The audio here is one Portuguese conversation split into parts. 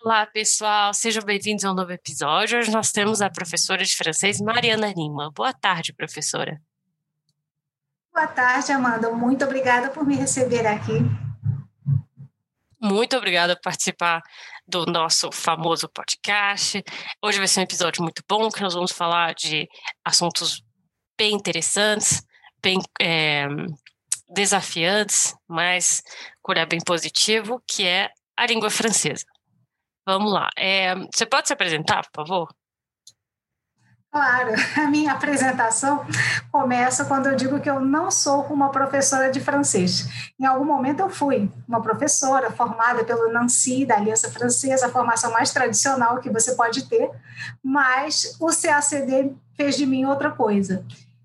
Olá, pessoal, sejam bem-vindos a um novo episódio. Hoje nós temos a professora de francês Mariana Lima. Boa tarde, professora. Boa tarde, Amanda. Muito obrigada por me receber aqui. Muito obrigada por participar do nosso famoso podcast. Hoje vai ser um episódio muito bom, que nós vamos falar de assuntos bem interessantes, bem é, desafiantes, mas com bem positivo, que é a língua francesa. Vamos lá. É, você pode se apresentar, por favor? Claro, a minha apresentação começa quando eu digo que eu não sou uma professora de francês. Em algum momento eu fui uma professora formada pelo Nancy, da Aliança Francesa, a formação mais tradicional que você pode ter, mas o CACD fez de mim outra coisa.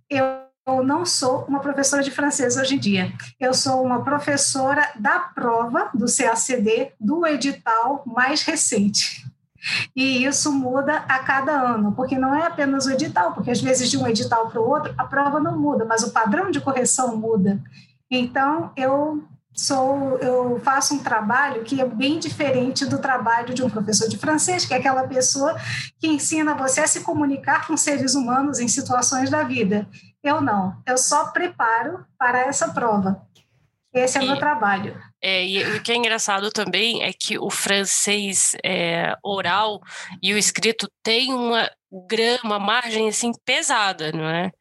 Eu eu não sou uma professora de francês hoje em dia. Eu sou uma professora da prova do CACD do edital mais recente. E isso muda a cada ano, porque não é apenas o edital, porque às vezes de um edital para o outro a prova não muda, mas o padrão de correção muda. Então, eu sou eu faço um trabalho que é bem diferente do trabalho de um professor de francês, que é aquela pessoa que ensina você a se comunicar com seres humanos em situações da vida. Eu não, eu só preparo para essa prova. Esse é o meu trabalho. É, e o que é engraçado também é que o francês é, oral e o escrito tem uma grama, margem assim pesada, não é?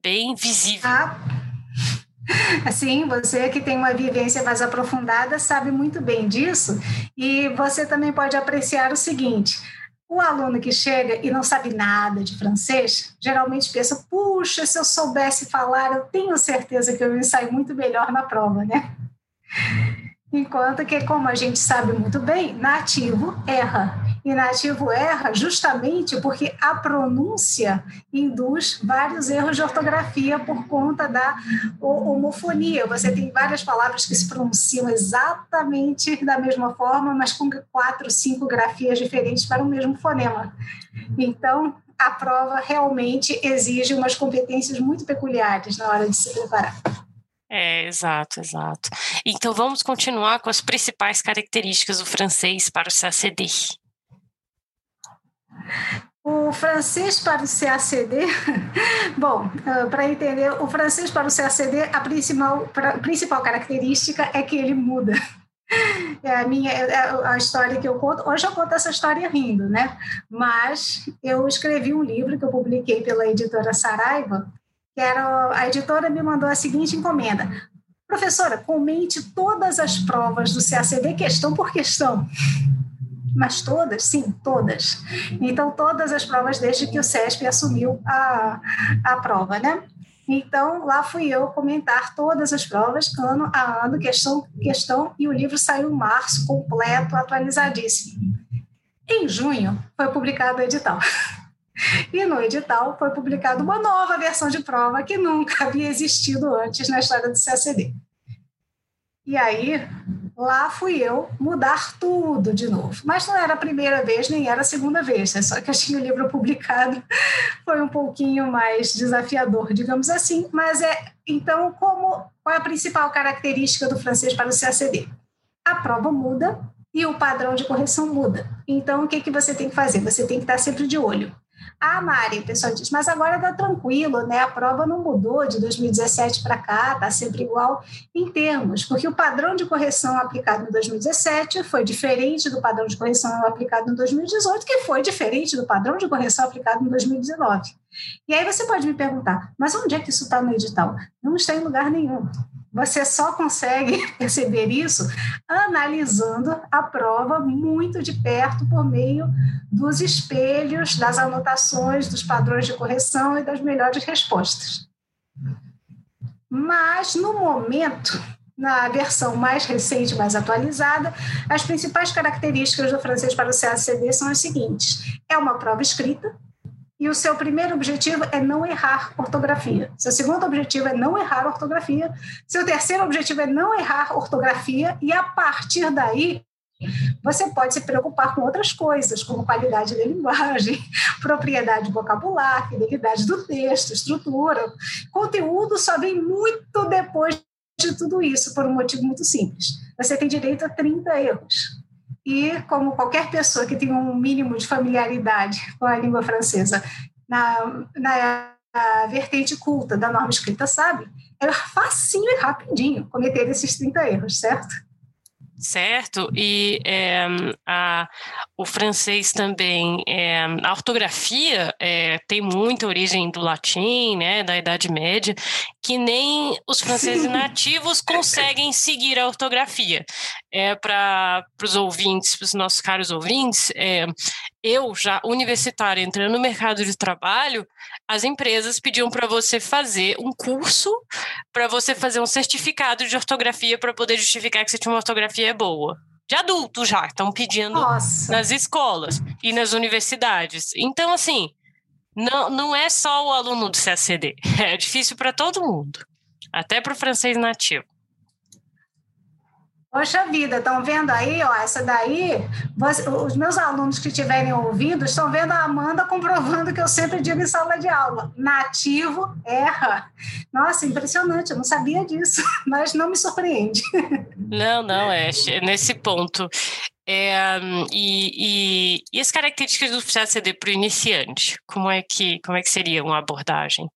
Bem visível. Ah, assim, você que tem uma vivência mais aprofundada sabe muito bem disso e você também pode apreciar o seguinte: o aluno que chega e não sabe nada de francês, geralmente pensa: puxa, se eu soubesse falar, eu tenho certeza que eu ia sair muito melhor na prova, né? Enquanto que, como a gente sabe muito bem, nativo erra. E nativo erra justamente porque a pronúncia induz vários erros de ortografia por conta da homofonia. Você tem várias palavras que se pronunciam exatamente da mesma forma, mas com quatro, cinco grafias diferentes para o mesmo fonema. Então, a prova realmente exige umas competências muito peculiares na hora de se preparar. É, exato, exato. Então vamos continuar com as principais características do francês para o CACD. O francês para o CACD, bom, ah, para entender, o francês para o CACD, a principal, a principal característica é que ele muda. É a minha é a história que eu conto. Hoje eu conto essa história rindo, né? Mas eu escrevi um livro que eu publiquei pela editora Saraiva, que era a editora me mandou a seguinte encomenda: professora, comente todas as provas do CACD questão por questão. Mas todas, sim, todas. Então, todas as provas desde que o CESP assumiu a, a prova, né? Então, lá fui eu comentar todas as provas, ano a ano, questão questão, e o livro saiu em março, completo, atualizadíssimo. Em junho, foi publicado o edital. E no edital foi publicada uma nova versão de prova que nunca havia existido antes na história do CACD. E aí, lá fui eu mudar tudo de novo. Mas não era a primeira vez, nem era a segunda vez, é só que eu tinha o livro publicado, foi um pouquinho mais desafiador, digamos assim. Mas é, então, como, qual é a principal característica do francês para o CACD? A prova muda e o padrão de correção muda. Então, o que, que você tem que fazer? Você tem que estar sempre de olho ah, Mari, o pessoal diz, mas agora está tranquilo, né? A prova não mudou de 2017 para cá, está sempre igual em termos, porque o padrão de correção aplicado em 2017 foi diferente do padrão de correção aplicado em 2018, que foi diferente do padrão de correção aplicado em 2019. E aí você pode me perguntar, mas onde é que isso está no edital? Não está em lugar nenhum. Você só consegue perceber isso analisando a prova muito de perto por meio dos espelhos, das anotações, dos padrões de correção e das melhores respostas. Mas, no momento, na versão mais recente, mais atualizada, as principais características do francês para o CACD são as seguintes: é uma prova escrita, e o seu primeiro objetivo é não errar ortografia. Seu segundo objetivo é não errar ortografia. Seu terceiro objetivo é não errar ortografia. E a partir daí, você pode se preocupar com outras coisas, como qualidade da linguagem, propriedade vocabular, fidelidade do texto, estrutura. Conteúdo só vem muito depois de tudo isso, por um motivo muito simples. Você tem direito a 30 erros. E, como qualquer pessoa que tem um mínimo de familiaridade com a língua francesa na, na vertente culta da norma escrita sabe, é facinho e rapidinho cometer esses 30 erros, certo? Certo? E é, a, o francês também, é, a ortografia é, tem muita origem do latim, né, da Idade Média, que nem os franceses nativos conseguem seguir a ortografia. É, para os ouvintes, para os nossos caros ouvintes, é, eu, já universitária, entrando no mercado de trabalho, as empresas pediam para você fazer um curso para você fazer um certificado de ortografia para poder justificar que você tinha uma ortografia boa. De adulto já, estão pedindo Nossa. nas escolas e nas universidades. Então, assim, não, não é só o aluno do CACD, é difícil para todo mundo, até para o francês nativo. Poxa vida, estão vendo aí, ó, essa daí, os meus alunos que estiverem ouvindo estão vendo a Amanda comprovando que eu sempre digo em sala de aula, nativo erra. Nossa, impressionante, eu não sabia disso, mas não me surpreende. Não, não, é, nesse ponto. É, e, e, e, as características do CD para o iniciante, como é, que, como é que seria uma abordagem?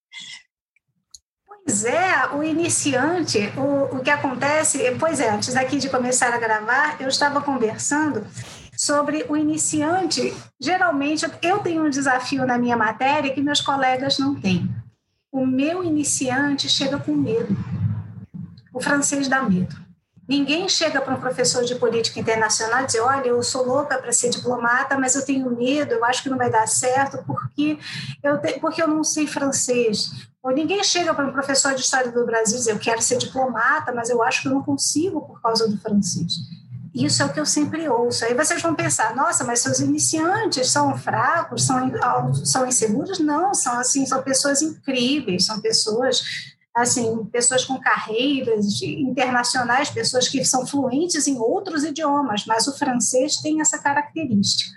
Pois é, o iniciante, o, o que acontece, pois é, antes daqui de começar a gravar, eu estava conversando sobre o iniciante. Geralmente, eu tenho um desafio na minha matéria que meus colegas não têm. O meu iniciante chega com medo. O francês dá medo. Ninguém chega para um professor de política internacional e diz: Olha, eu sou louca para ser diplomata, mas eu tenho medo, eu acho que não vai dar certo porque eu, te, porque eu não sei francês. Ou ninguém chega para um professor de história do Brasil e diz: Eu quero ser diplomata, mas eu acho que eu não consigo por causa do francês. Isso é o que eu sempre ouço. Aí vocês vão pensar: Nossa, mas seus iniciantes são fracos, são, são inseguros? Não, são assim, são pessoas incríveis, são pessoas assim, pessoas com carreiras internacionais, pessoas que são fluentes em outros idiomas, mas o francês tem essa característica.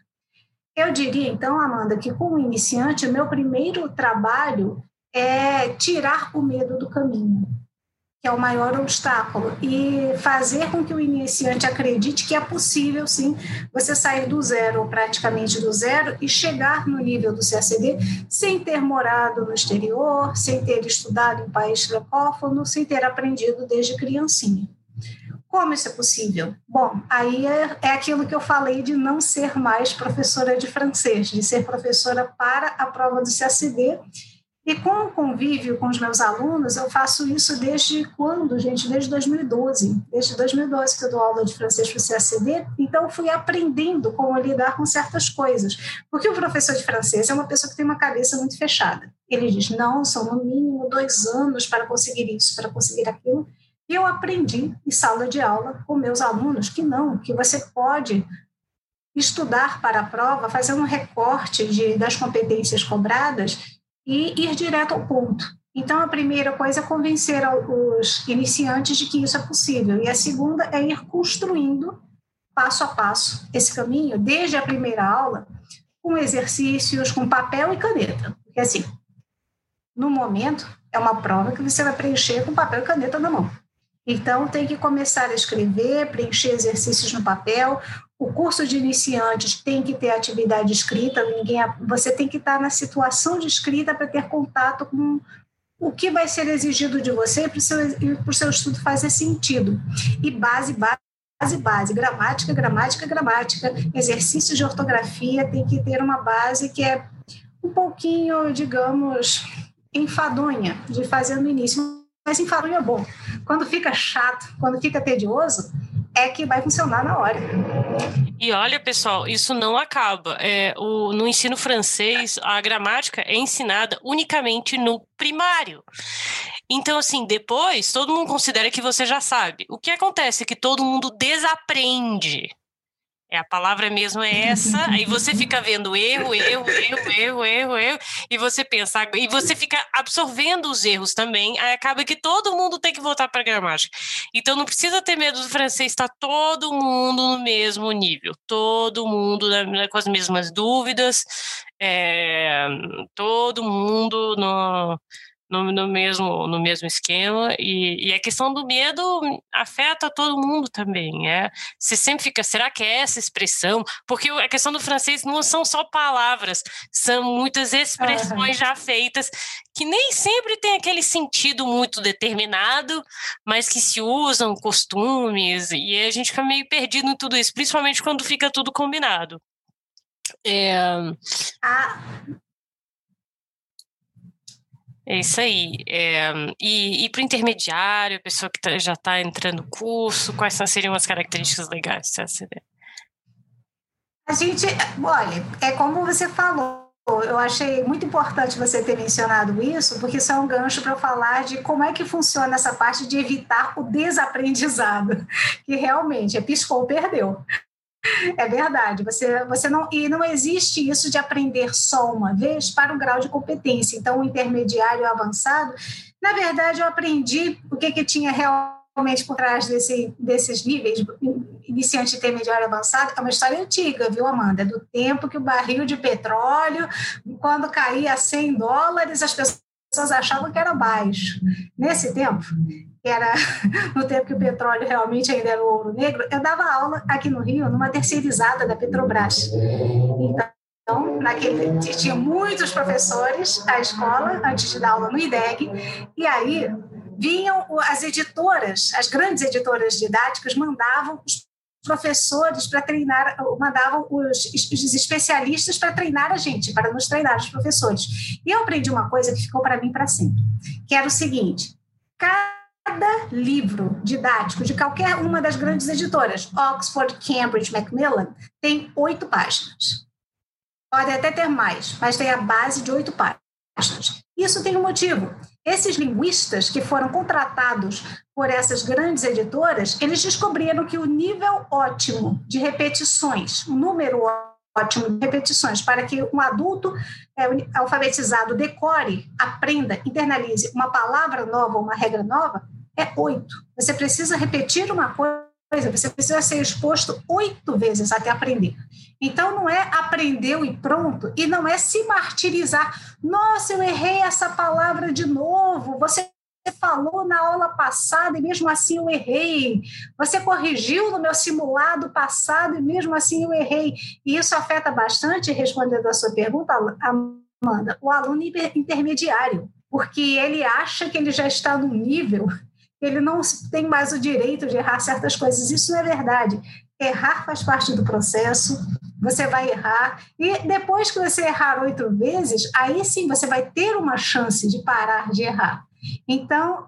Eu diria, então, Amanda, que como iniciante, o meu primeiro trabalho é tirar o medo do caminho que é o maior obstáculo, e fazer com que o iniciante acredite que é possível, sim, você sair do zero, ou praticamente do zero, e chegar no nível do CACD sem ter morado no exterior, sem ter estudado em país francófono, sem ter aprendido desde criancinha. Como isso é possível? Bom, aí é, é aquilo que eu falei de não ser mais professora de francês, de ser professora para a prova do CACD e com o convívio com os meus alunos, eu faço isso desde quando, gente? Desde 2012. Desde 2012 que eu dou aula de francês para o CACD, então fui aprendendo como lidar com certas coisas. Porque o professor de francês é uma pessoa que tem uma cabeça muito fechada. Ele diz, não, são no mínimo dois anos para conseguir isso, para conseguir aquilo. E eu aprendi em sala de aula com meus alunos que não, que você pode estudar para a prova, fazer um recorte de, das competências cobradas e ir direto ao ponto. Então, a primeira coisa é convencer os iniciantes de que isso é possível, e a segunda é ir construindo passo a passo esse caminho, desde a primeira aula, com exercícios, com papel e caneta. Porque, assim, no momento, é uma prova que você vai preencher com papel e caneta na mão. Então, tem que começar a escrever, preencher exercícios no papel. O curso de iniciantes tem que ter atividade escrita, ninguém, você tem que estar na situação de escrita para ter contato com o que vai ser exigido de você para o seu, seu estudo fazer sentido. E base, base, base, gramática, gramática, gramática, exercícios de ortografia tem que ter uma base que é um pouquinho, digamos, enfadonha de fazer no início, mas enfadonha é bom. Quando fica chato, quando fica tedioso, é que vai funcionar na hora. E olha, pessoal, isso não acaba. É, o, no ensino francês, a gramática é ensinada unicamente no primário. Então, assim, depois todo mundo considera que você já sabe. O que acontece é que todo mundo desaprende. É, a palavra mesmo é essa, aí você fica vendo erro, erro, erro, erro, erro, erro, e você pensa, e você fica absorvendo os erros também, aí acaba que todo mundo tem que voltar para a gramática. Então não precisa ter medo do francês, está todo mundo no mesmo nível, todo mundo né, com as mesmas dúvidas, é, todo mundo no, no, no, mesmo, no mesmo esquema, e, e, a questão do medo afeta todo mundo também. É? Você sempre fica, será que é essa expressão? Porque a questão do francês não são só palavras, são muitas expressões uhum. já feitas que nem sempre tem aquele sentido muito determinado, mas que se usam costumes, e a gente fica meio perdido em tudo isso, principalmente quando fica tudo combinado. É... Ah, é isso aí. É, e e para o intermediário, a pessoa que tá, já está entrando no curso, quais seriam as características legais do CACD? A gente, olha, é como você falou, eu achei muito importante você ter mencionado isso, porque isso é um gancho para falar de como é que funciona essa parte de evitar o desaprendizado, que realmente é piscou, perdeu. É verdade. Você, você não e não existe isso de aprender só uma vez para o grau de competência. Então, o intermediário avançado, na verdade, eu aprendi o que, que tinha realmente por trás desse, desses níveis, iniciante, intermediário, avançado. É uma história antiga, viu, Amanda? Do tempo que o barril de petróleo, quando caía a 100 dólares, as pessoas achavam que era baixo. Nesse tempo, era no tempo que o petróleo realmente ainda era o ouro negro, eu dava aula aqui no Rio, numa terceirizada da Petrobras. Então, naquele, tinha muitos professores à escola, antes de dar aula no IDEG, e aí vinham as editoras, as grandes editoras didáticas, mandavam os professores para treinar, mandavam os, os especialistas para treinar a gente, para nos treinar, os professores. E eu aprendi uma coisa que ficou para mim para sempre, que era o seguinte: cada cada livro didático de qualquer uma das grandes editoras, Oxford, Cambridge, Macmillan, tem oito páginas. Pode até ter mais, mas tem a base de oito páginas. Isso tem um motivo. Esses linguistas que foram contratados por essas grandes editoras, eles descobriram que o nível ótimo de repetições, o número ótimo de repetições, para que um adulto é, alfabetizado decore, aprenda, internalize uma palavra nova, uma regra nova, é oito. Você precisa repetir uma coisa, você precisa ser exposto oito vezes até aprender. Então, não é aprendeu e pronto, e não é se martirizar. Nossa, eu errei essa palavra de novo. Você falou na aula passada e mesmo assim eu errei. Você corrigiu no meu simulado passado e mesmo assim eu errei. E isso afeta bastante, respondendo a sua pergunta, Amanda, o aluno intermediário, porque ele acha que ele já está no nível ele não tem mais o direito de errar certas coisas. Isso não é verdade. Errar faz parte do processo, você vai errar, e depois que você errar oito vezes, aí sim você vai ter uma chance de parar de errar. Então,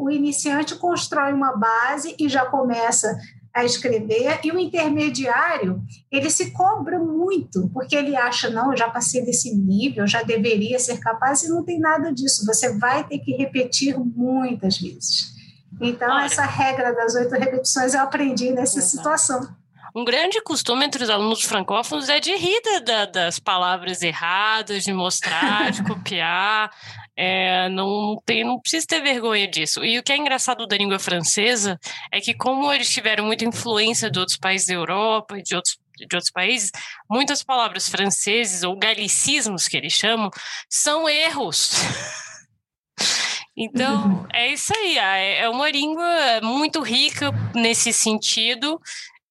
o, iniciante constrói uma base e já começa a escrever, e o intermediário, ele se cobra muito, porque ele acha, não, eu já passei desse nível, já deveria ser capaz, e não tem nada disso, você vai ter que repetir muitas vezes. Então, Olha, essa regra das oito repetições eu aprendi nessa exato. situação. Um grande costume entre os alunos francófonos é de rir da, das palavras erradas, de mostrar, de copiar. É, não, tem, não precisa ter vergonha disso. E o que é engraçado da língua francesa é que, como eles tiveram muita influência de outros países da Europa e de outros, de outros países, muitas palavras franceses, ou galicismos que eles chamam, são erros. Então, é isso aí. É, é uma língua muito rica nesse sentido,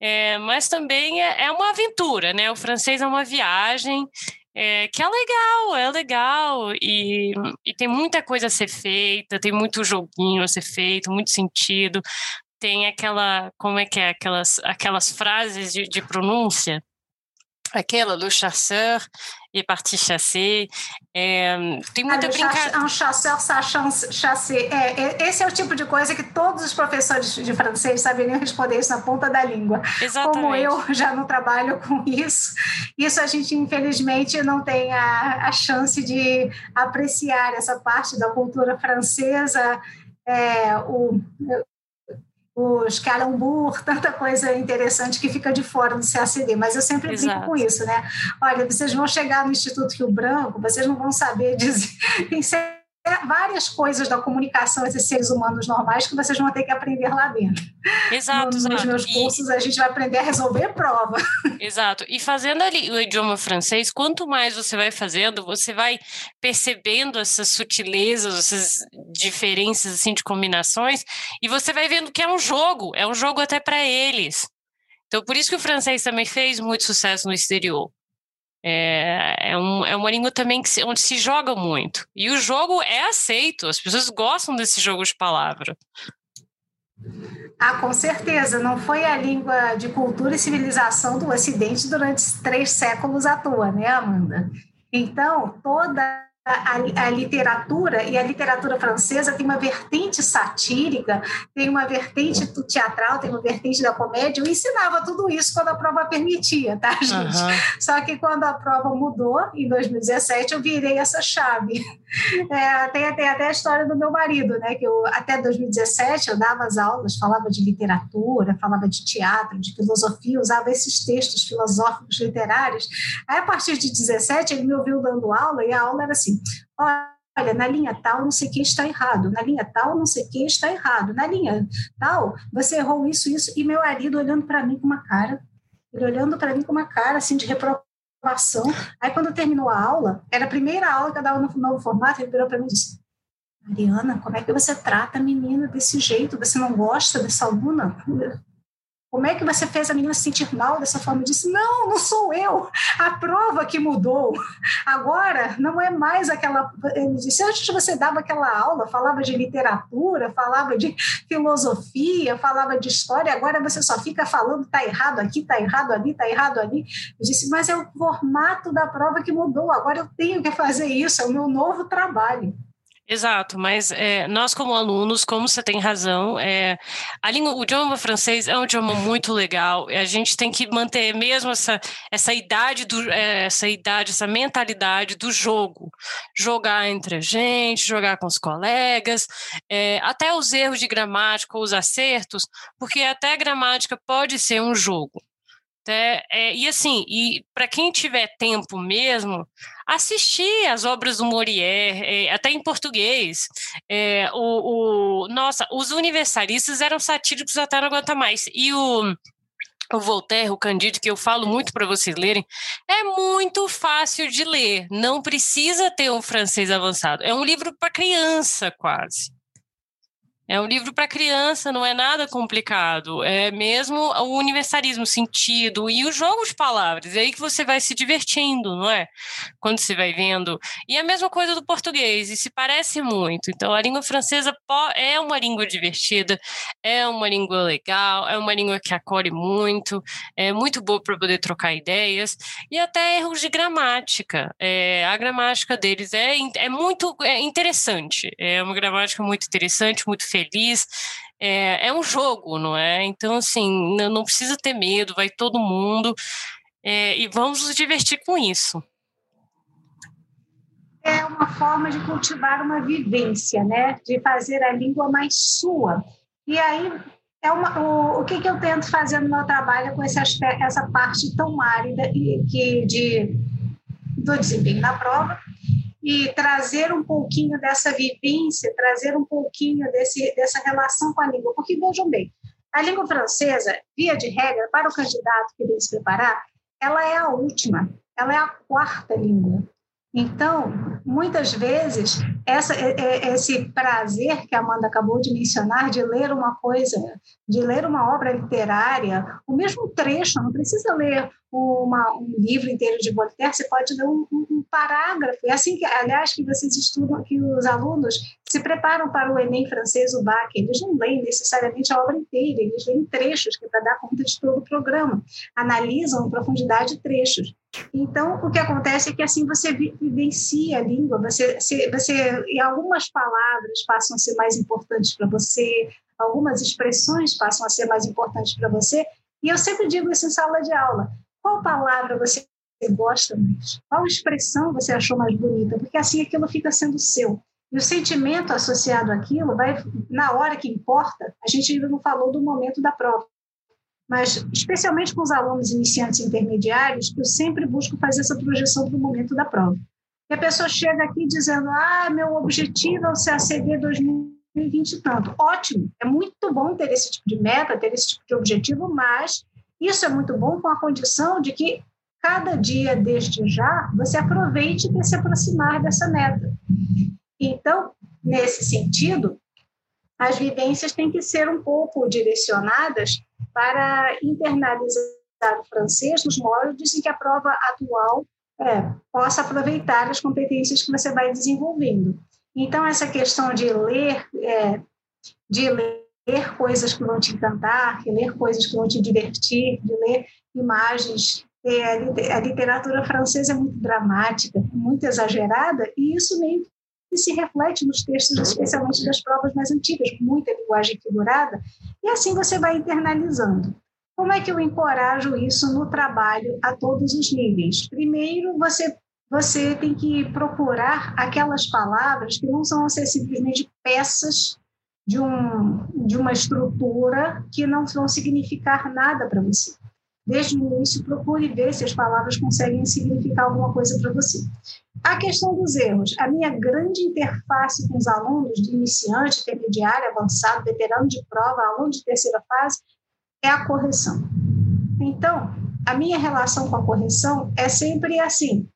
é, mas também é, é, uma aventura, né? O francês é uma viagem é, que é legal, é legal, e, e tem muita coisa a ser feita, tem muito joguinho a ser feito, muito sentido. Tem aquela, como é que é, aquelas, aquelas frases de, de pronúncia aquela Le Chasseur e Parti Chasser. É, tem muita ah, brincadeira. Um chasseur sachant chasser. É, é, esse é o tipo de coisa que todos os professores de francês saberiam responder isso na ponta da língua. Exatamente. Como eu já não trabalho com isso, isso a gente infelizmente não tem a, a chance de apreciar essa parte da cultura francesa. É, o, os calambur, tanta coisa interessante que fica de fora do CACD, mas eu sempre Exato. brinco com isso, né? Olha, vocês vão chegar no Instituto Rio Branco, vocês não vão saber dizer, tem várias coisas da comunicação entre seres humanos normais que vocês vão ter que aprender lá dentro. Exato, Nos exato. meus cursos e... a gente vai aprender a resolver prova. Exato. E fazendo ali o idioma francês, quanto mais você vai fazendo, você vai percebendo essas sutilezas, essas diferenças assim de combinações, e você vai vendo que é um jogo, é um jogo até para eles. Então, por isso que o francês também fez muito sucesso no exterior. É, é, um, é uma língua também se, onde se joga muito. E o jogo é aceito, as pessoas gostam desse jogo de palavra. Ah, com certeza. Não foi a língua de cultura e civilização do Ocidente durante três séculos à toa, né, Amanda? Então, toda a, a, literatura, e a literatura francesa tem uma vertente satírica, tem uma vertente teatral, tem uma vertente da comédia. Eu ensinava tudo isso quando a prova permitia, tá, gente? Uhum. Só que quando a prova mudou, em 2017, eu virei essa chave. É, tem, tem, até a história do meu marido, né? Que eu, até 2017 eu dava as aulas, falava de literatura, falava de teatro, de filosofia, usava esses textos filosóficos literários. Aí, a partir de 17, ele me ouviu dando aula, e a aula era assim: olha, na linha tal, não sei o que está errado, na linha tal, não sei o que está errado, na linha tal, você errou isso, isso, e meu marido olhando para mim com uma cara, ele olhando para mim com uma cara assim de reprovação. Aí, quando terminou a aula, era a primeira aula que eu dava no novo formato, ele virou para mim e disse: Mariana, como é que você trata a menina desse jeito? Você não gosta dessa aluna? Como é que você fez a menina se sentir mal dessa forma? Eu disse: Não, não sou eu. A prova que mudou. Agora não é mais aquela. Ele disse: Antes você dava aquela aula, falava de literatura, falava de filosofia, falava de história, agora você só fica falando: está errado aqui, está errado ali, está errado ali. Eu disse: Mas é o formato da prova que mudou. Agora eu tenho que fazer isso, é o meu novo trabalho. Exato, mas é, nós como alunos, como você tem razão, é, a língua, o idioma francês é um idioma muito legal. A gente tem que manter mesmo essa, essa idade do, é, essa idade, essa mentalidade do jogo, jogar entre a gente, jogar com os colegas, é, até os erros de gramática, os acertos, porque até a gramática pode ser um jogo. É, e assim, e para quem tiver tempo mesmo, assistir as obras do Molière, é, até em português. É, o, o, nossa, os universalistas eram satíricos até não aguentar mais. E o, o Voltaire, o Candide, que eu falo muito para vocês lerem, é muito fácil de ler. Não precisa ter um francês avançado. É um livro para criança, quase. É um livro para criança, não é nada complicado. É mesmo o universalismo, o sentido e o jogo de palavras. É aí que você vai se divertindo, não é? Quando você vai vendo. E a mesma coisa do português, e se parece muito. Então, a língua francesa é uma língua divertida, é uma língua legal, é uma língua que acolhe muito, é muito boa para poder trocar ideias, e até erros de gramática. É, a gramática deles é, é muito é interessante. É uma gramática muito interessante, muito. É, é um jogo, não é? Então, assim, não, não precisa ter medo, vai todo mundo. É, e vamos nos divertir com isso. É uma forma de cultivar uma vivência, né? De fazer a língua mais sua. E aí, é uma, o, o que, que eu tento fazer no meu trabalho com esse aspecto, essa parte tão árida e, que de, do desempenho na prova, e trazer um pouquinho dessa vivência, trazer um pouquinho desse, dessa relação com a língua. Porque, vejam bem, a língua francesa, via de regra, para o candidato que deve se preparar, ela é a última, ela é a quarta língua. Então, muitas vezes, essa, é, é, esse prazer que a Amanda acabou de mencionar, de ler uma coisa, de ler uma obra literária, o mesmo trecho, não precisa ler uma, um livro inteiro de Voltaire, você pode ler um, um, parágrafo. É assim que, aliás, que vocês estudam, que os alunos se preparam para o Enem francês, o BAC, eles não leem necessariamente a obra inteira, eles leem trechos, que é para dar conta de todo o programa, analisam em profundidade trechos. Então, o que acontece é que assim você vivencia a língua, você, você, você e algumas palavras passam a ser mais importantes para você, algumas expressões passam a ser mais importantes para você, e eu sempre digo isso em sala de aula. Qual palavra você gosta mais? Qual expressão você achou mais bonita? Porque assim aquilo fica sendo seu. E o sentimento associado àquilo vai, na hora que importa, a gente ainda não falou do momento da prova, mas especialmente com os alunos iniciantes e intermediários, eu sempre busco fazer essa projeção para o momento da prova. e a pessoa chega aqui dizendo: ah, meu objetivo é o CACD 2020 e tanto. Ótimo, é muito bom ter esse tipo de meta, ter esse tipo de objetivo, mas isso é muito bom com a condição de que cada dia desde já você aproveite para se aproximar dessa meta. Então, nesse sentido, as vivências têm que ser um pouco direcionadas para internalizar o francês nos moldes em que a prova atual é, possa aproveitar as competências que você vai desenvolvendo. Então, essa questão de ler, é, de ler coisas que vão te encantar, de ler coisas que vão te divertir, de ler imagens. É, a literatura francesa é muito dramática, muito exagerada, e isso meio que se reflete nos textos, especialmente das provas mais antigas, muita linguagem figurada, e assim você vai internalizando. Como é que eu encorajo isso no trabalho a todos os níveis? Primeiro, você você tem que procurar aquelas palavras que não são simplesmente peças de, um, de uma estrutura que não vão significar nada para você. Desde o início, procure ver se as palavras conseguem significar alguma coisa para você. A questão dos erros. A minha grande interface com os alunos de iniciante, intermediário, avançado, veterano de prova, aluno de terceira fase, é a correção. Então, a minha relação com a correção é sempre assim.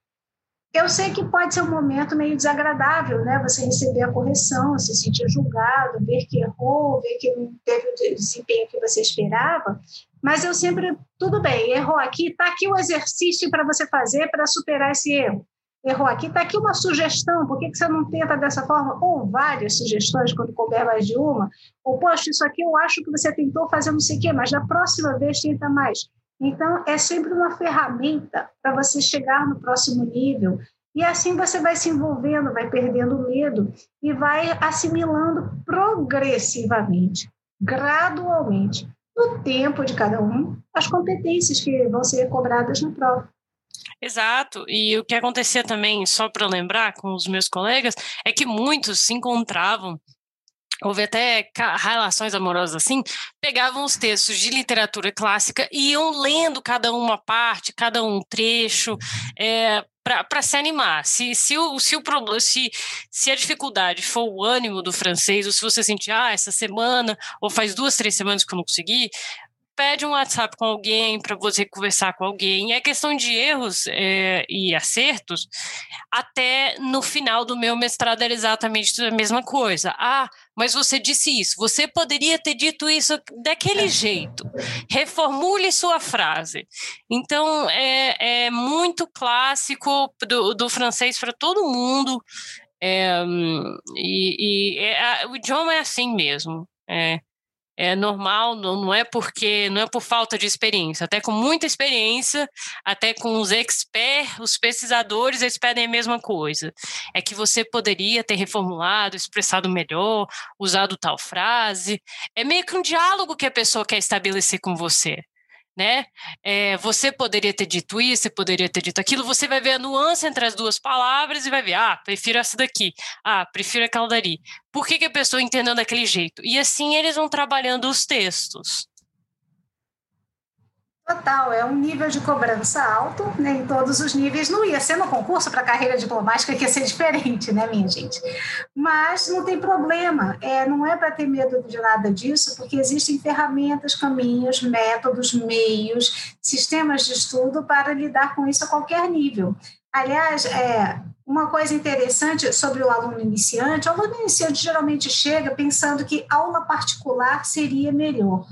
Eu sei que pode ser um momento meio desagradável, né? Você receber a correção, se sentir julgado, ver que errou, ver que não teve o desempenho que você esperava. Mas eu sempre, tudo bem, errou aqui, está aqui o exercício para você fazer para superar esse erro errou aqui, está aqui uma sugestão, por que, que você não tenta dessa forma? Ou várias sugestões, quando couber mais de uma. Ou, poxa, isso aqui eu acho que você tentou fazer não sei o quê, mas da próxima vez tenta mais. Então, é sempre uma ferramenta para você chegar no próximo nível. E assim você vai se envolvendo, vai perdendo medo e vai assimilando progressivamente, gradualmente, no tempo de cada um, as competências que vão ser cobradas na prova. Exato. E o que acontecia também, só para lembrar com os meus colegas, é que muitos se encontravam houve até relações amorosas assim, pegavam os textos de literatura clássica e iam lendo cada uma parte, cada um trecho, é, para se animar. Se, se, o, se, o problema, se, se a dificuldade for o ânimo do francês, ou se você sentir, ah, essa semana, ou faz duas, três semanas que eu não consegui, pede um WhatsApp com alguém para você conversar com alguém. É questão de erros é, e acertos, até no final do meu mestrado era exatamente a mesma coisa. Ah, mas você disse isso, você poderia ter dito isso daquele é. jeito. Reformule sua frase. Então, é, é muito clássico do, do francês para todo mundo. É, e, e é, o idioma é assim mesmo. É, é normal, não, é porque não é por falta de experiência, até com muita experiência, até com os experts, os pesquisadores, eles pedem a mesma coisa. É que você poderia ter reformulado, expressado melhor, usado tal frase. É meio que um diálogo que a pessoa quer estabelecer com você né? É, você poderia ter dito isso, você poderia ter dito aquilo, você vai ver a nuance entre as duas palavras e vai ver, ah, prefiro essa daqui, ah, prefiro aquela dali. Por que, que a pessoa entendeu daquele jeito? E assim eles vão trabalhando os textos. Total, é um nível de cobrança alto, né, em todos os níveis. Não ia ser no concurso para carreira diplomática que ia ser diferente, né, minha gente? Mas não tem problema, é, não é para ter medo de nada disso, porque existem ferramentas, caminhos, métodos, meios, sistemas de estudo para lidar com isso a qualquer nível. Aliás, é, uma coisa interessante sobre o aluno iniciante, o aluno iniciante geralmente chega pensando que aula particular seria melhor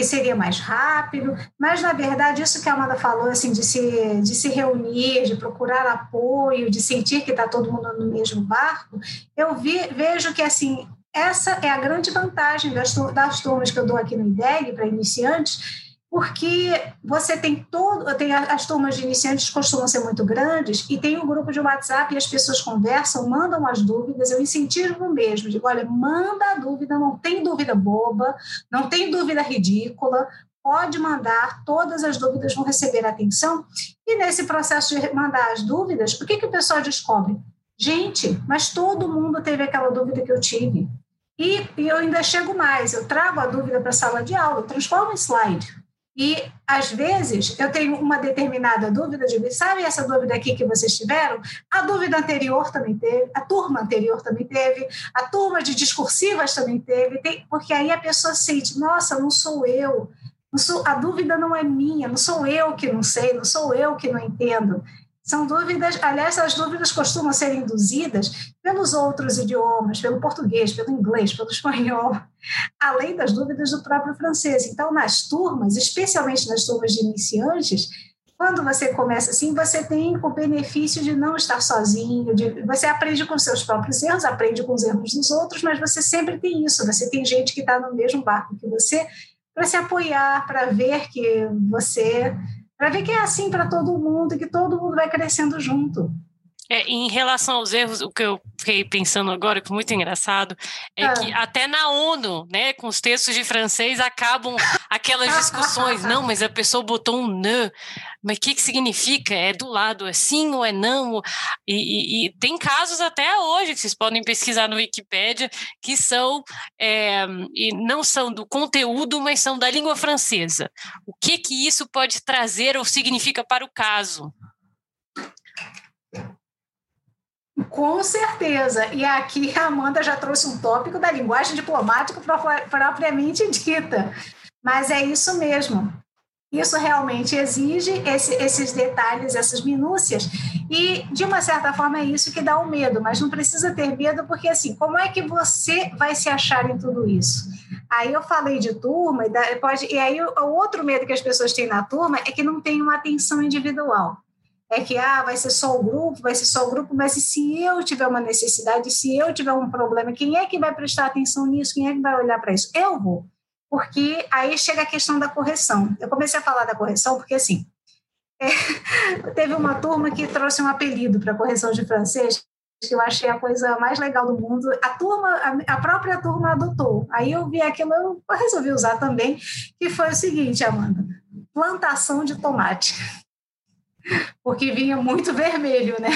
que seria mais rápido, mas na verdade isso que a Amanda falou assim de se de se reunir, de procurar apoio, de sentir que está todo mundo no mesmo barco, eu vi, vejo que assim essa é a grande vantagem das, das turmas que eu dou aqui no IDEG para iniciantes, porque você tem todo, tem as turmas de iniciantes costumam ser muito grandes e tem um grupo de WhatsApp e as pessoas conversam, mandam as dúvidas, eu incentivo mesmo, digo, olha, manda a dúvida, não tem dúvida boba, não tem dúvida ridícula, pode mandar, todas as dúvidas vão receber atenção. E nesse processo de mandar as dúvidas, o que, que o pessoal descobre? Gente, mas todo mundo teve aquela dúvida que eu tive. E, e eu ainda chego mais, eu trago a dúvida para a sala de aula, transformo em slide E, às vezes, eu tenho uma determinada dúvida, digo, sabe essa dúvida aqui que vocês tiveram? A dúvida anterior também teve, a turma anterior também teve, a turma de discursivas também teve, tem, porque aí a pessoa sente, nossa, não sou eu, não sou, a dúvida não é minha, não sou eu que não sei, não sou eu que não entendo. São dúvidas, aliás, as dúvidas costumam ser induzidas pelos outros idiomas, pelo português, pelo inglês, pelo espanhol, além das dúvidas do próprio francês. Então, nas turmas, especialmente nas turmas de iniciantes, quando você começa assim, você tem o benefício de não estar sozinho, de, você aprende com seus próprios erros, aprende com os erros dos outros, mas você sempre tem isso, você tem gente que está no mesmo barco que você para se apoiar, para ver que você para ver que é assim para todo mundo e que todo mundo vai crescendo junto. É, em relação aos erros, o que eu fiquei pensando agora, que é muito engraçado, é ah. que até na ONU, né, com os textos de francês, acabam aquelas discussões. não, mas a pessoa botou um ne, mas o que, que significa? É do lado, é sim ou é não? E, e, e, tem casos até hoje que vocês podem pesquisar no Wikipedia que são é, e não são do conteúdo, mas são da língua francesa. O que que isso pode trazer ou significa para o caso? Com certeza. E aqui a Amanda já trouxe um tópico da linguagem diplomática propriamente dita. Mas é isso mesmo. Isso realmente exige esse, esses detalhes, essas minúcias, e de uma certa forma é isso que dá o medo, mas não precisa ter medo, porque assim, como é que você vai se achar em tudo isso? Aí eu falei de turma, e, pode, e aí o, o outro medo que as pessoas têm na turma é que não tem uma atenção individual é que ah, vai ser só o grupo, vai ser só o grupo, mas e se eu tiver uma necessidade, se eu tiver um problema, quem é que vai prestar atenção nisso? Quem é que vai olhar para isso? Eu vou. Porque aí chega a questão da correção. Eu comecei a falar da correção porque, assim, é, teve uma turma que trouxe um apelido para correção de francês, que eu achei a coisa mais legal do mundo. A turma, a própria turma adotou. Aí eu vi aquilo, eu resolvi usar também, que foi o seguinte, Amanda: plantação de tomate porque vinha muito vermelho, né?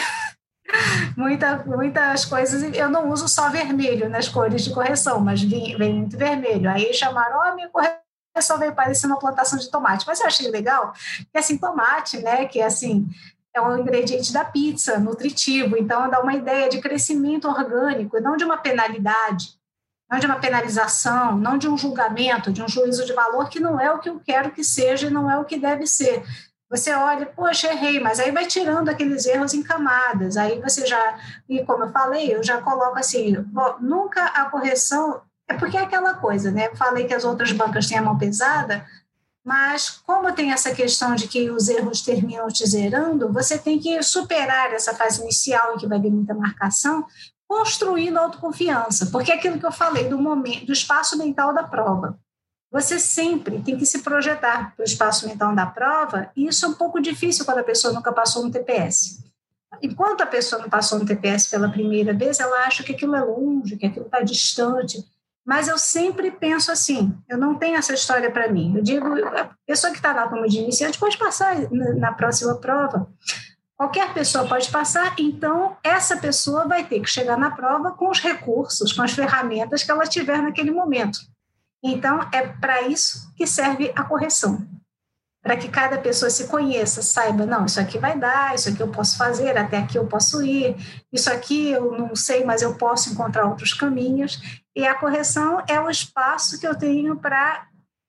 Muita, muitas coisas, eu não uso só vermelho nas cores de correção, mas vem, vem muito vermelho. Aí chamaram, ó, oh, minha correção veio parecer uma plantação de tomate. Mas eu achei legal, que assim, tomate, né, que assim, é um ingrediente da pizza, nutritivo, então dá uma ideia de crescimento orgânico, não de uma penalidade, não de uma penalização, não de um julgamento, de um juízo de valor que não é o que eu quero que seja e não é o que deve ser você olha, poxa, errei, mas aí vai tirando aqueles erros em camadas. Aí você já, e como eu falei, eu já coloco assim, bom, nunca a correção, é porque é aquela coisa, né? Falei que as outras bancas têm a mão pesada, mas como tem essa questão de que os erros terminam te zerando, você tem que superar essa fase inicial em que vai ter muita marcação, construindo autoconfiança, porque é aquilo que eu falei do momento, do espaço mental da prova você sempre tem que se projetar para o espaço mental da prova, e isso é um pouco difícil quando a pessoa nunca passou no TPS. Enquanto a pessoa não passou no TPS pela primeira vez, ela acha que aquilo é longe, que aquilo está distante. Mas eu sempre penso assim: eu não tenho essa história para mim. Eu digo, a pessoa que está lá como de iniciante pode passar na próxima prova. Qualquer pessoa pode passar, então essa pessoa vai ter que chegar na prova com os recursos, com as ferramentas que ela tiver naquele momento. Então, é para isso que serve a correção. Para que cada pessoa se conheça, saiba, não, isso aqui vai dar, isso aqui eu posso fazer, até aqui eu posso ir, isso aqui eu não sei, mas eu posso encontrar outros caminhos. E a correção é o espaço que eu tenho para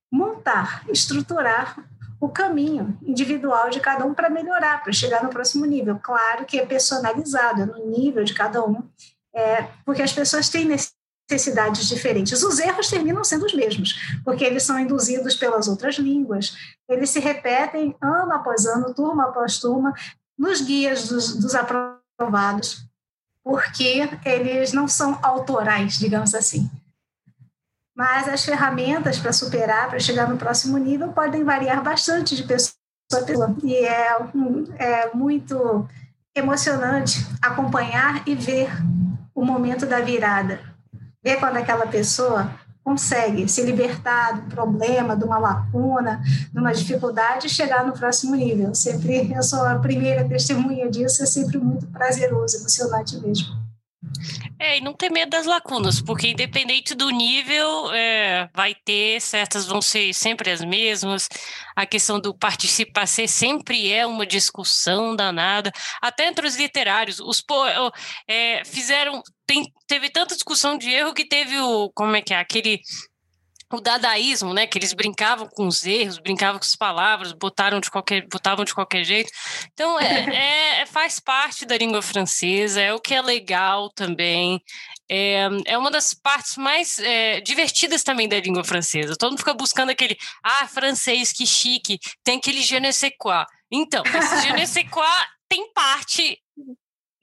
montar, estruturar o caminho individual de cada um para melhorar, para chegar no próximo nível. Claro que é personalizado, é no nível de cada um, é, porque as pessoas têm necessidades diferentes. Os erros terminam sendo os mesmos, porque eles são induzidos pelas outras línguas, eles se repetem ano após ano, turma após turma, nos guias dos, dos aprovados, porque eles não são autorais, digamos assim. Mas as ferramentas para superar, para chegar no próximo nível, podem variar bastante de pessoa a pessoa. E é, é muito emocionante acompanhar e ver o momento da virada ver quando aquela pessoa consegue se libertar do problema, de uma lacuna, de uma dificuldade e chegar no próximo nível. Sempre, eu sou a primeira testemunha disso, é sempre muito prazeroso, emocionante mesmo. É, e não ter medo das lacunas, porque independente do nível, é, vai ter, certas vão ser sempre as mesmas. A questão do participar ser sempre é uma discussão danada, até entre os literários. Os é, fizeram. Tem, teve tanta discussão de erro que teve o. Como é que é? Aquele o dadaísmo, né, que eles brincavam com os erros, brincavam com as palavras, botaram de qualquer, botavam de qualquer jeito. Então, é, é, é, faz parte da língua francesa, é o que é legal também. É, é uma das partes mais é, divertidas também da língua francesa. Todo mundo fica buscando aquele, ah, francês, que chique, tem aquele je ne sais quoi. Então, esse je ne sais quoi tem parte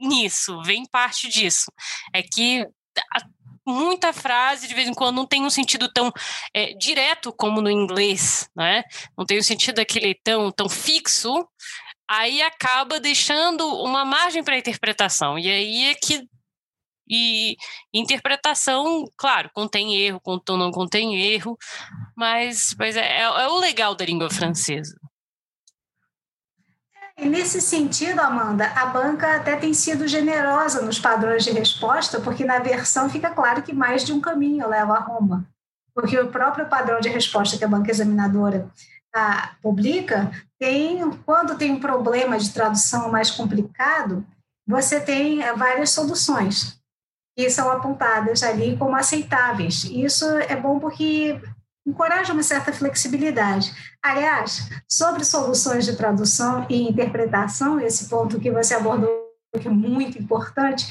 nisso, vem parte disso. É que muita frase, de vez em quando não tem um sentido tão é, direto como no inglês, né? Não tem um sentido aquele tão, tão fixo, aí acaba deixando uma margem para interpretação. E aí é que e interpretação, claro, contém erro, não contém erro, mas, mas é, é, é o legal da língua francesa. E nesse sentido, Amanda, a banca até tem sido generosa nos padrões de resposta, porque na versão fica claro que mais de um caminho leva a Roma. Porque o próprio padrão de resposta que a banca examinadora ah, publica tem, quando tem um problema de tradução mais complicado, você tem eh, várias soluções que são apontadas ali como aceitáveis. Isso é bom porque encoraja uma certa flexibilidade. Aliás, sobre soluções de tradução e interpretação, esse ponto que você abordou que é muito importante,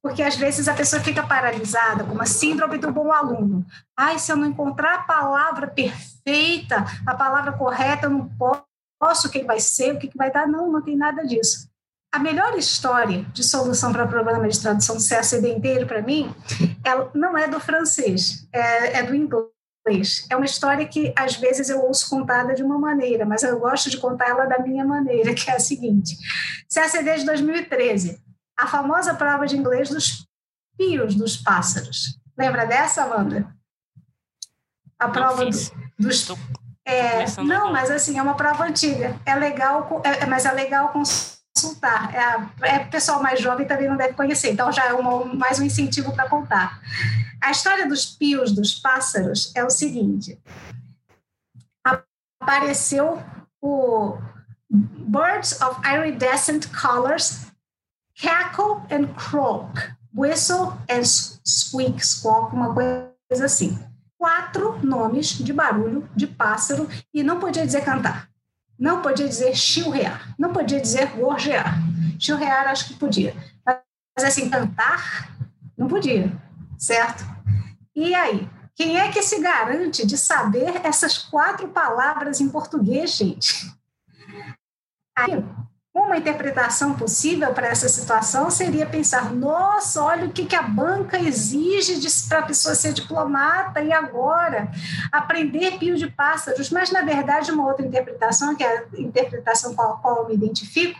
porque às vezes a pessoa fica paralisada com uma síndrome do bom aluno. Ai, se eu não encontrar a palavra perfeita, a palavra correta, eu não posso, o que vai ser, o que vai dar? Não, não tem nada disso. A melhor história de solução para problema de tradução do CACD inteiro, para mim, ela não é do francês, é, é do inglês é uma história que às vezes eu ouço contada de uma maneira, mas eu gosto de contar ela da minha maneira, que é a seguinte: CACD de 2013, a famosa prova de inglês dos pios dos pássaros. Lembra dessa, Amanda? A prova do, dos. É, não, mas assim, é uma prova antiga. É legal, é, mas é legal consultar. É, é pessoal mais jovem também não deve conhecer, então já é uma, mais um incentivo para contar. A história dos pios dos pássaros é o seguinte: apareceu o Birds of Iridescent Colors cackle and croak, whistle and squeak, squawk, uma coisa assim. Quatro nomes de barulho de pássaro e não podia dizer cantar. Não podia dizer chilrear. Não podia dizer gorjear. Chilrear acho que podia. Mas assim, cantar, não podia, certo? E aí? Quem é que se garante de saber essas quatro palavras em português, gente? Aí, uma interpretação possível para essa situação seria pensar: nossa, olha o que, que a banca exige para a pessoa ser diplomata e agora aprender pio de pássaros. Mas, na verdade, uma outra interpretação, que é a interpretação com a qual eu me identifico,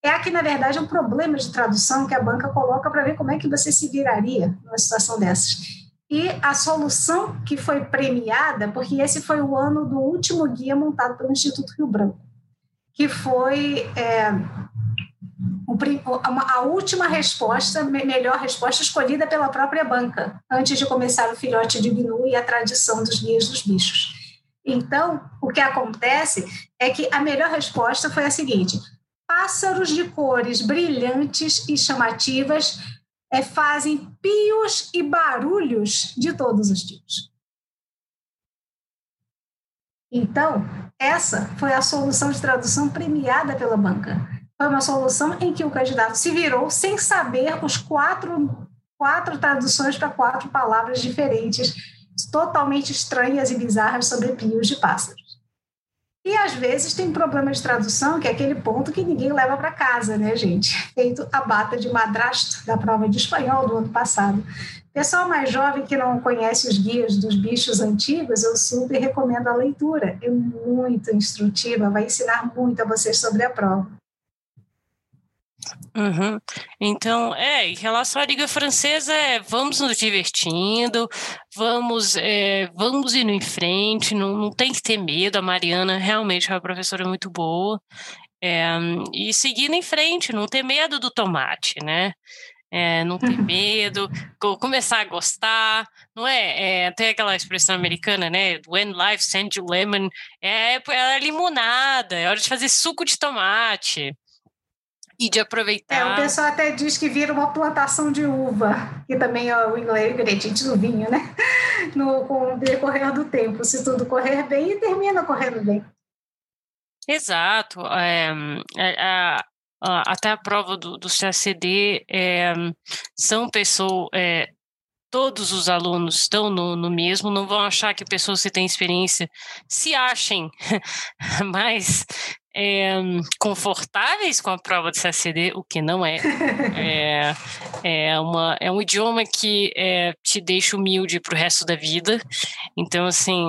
é a que, na verdade, é um problema de tradução que a banca coloca para ver como é que você se viraria numa situação dessas. E a solução que foi premiada, porque esse foi o ano do último guia montado pelo Instituto Rio Branco, que foi é, a última resposta, melhor resposta escolhida pela própria banca, antes de começar o filhote de gnu e a tradição dos guias dos bichos. Então, o que acontece é que a melhor resposta foi a seguinte: pássaros de cores brilhantes e chamativas é, fazem pios e barulhos de todos os tipos. Então, essa foi a solução de tradução premiada pela banca. Foi uma solução em que o candidato se virou sem saber os quatro, quatro traduções para quatro palavras diferentes, totalmente estranhas e bizarras sobre pios de pássaros. E às vezes tem problema de tradução, que é aquele ponto que ninguém leva para casa, né, gente? Feito a bata de madrasto da prova de espanhol do ano passado. Pessoal mais jovem que não conhece os guias dos bichos antigos, eu super recomendo a leitura. É muito instrutiva, vai ensinar muito a vocês sobre a prova. Uhum. Então, é, em relação à Liga Francesa, é, vamos nos divertindo, vamos, é, vamos indo em frente, não, não tem que ter medo, a Mariana realmente é uma professora muito boa, é, e seguindo em frente, não ter medo do tomate, né? é, não ter medo, começar a gostar, não é? é? Tem aquela expressão americana, né? When life sends you lemon, é, é limonada, é hora de fazer suco de tomate e de aproveitar. É, o pessoal até diz que vira uma plantação de uva, que também é o ingrediente do vinho, né? No, com o decorrer do tempo, se tudo correr bem, e termina correndo bem. Exato. É, é, até a prova do, do CACD é, são pessoas. É, todos os alunos estão no, no, mesmo, não vão achar que pessoas que têm experiência se achem mais é, confortáveis com a prova do CACD, o que não é. É, é, uma, é um idioma que é, te deixa humilde para o resto da vida. Então, assim.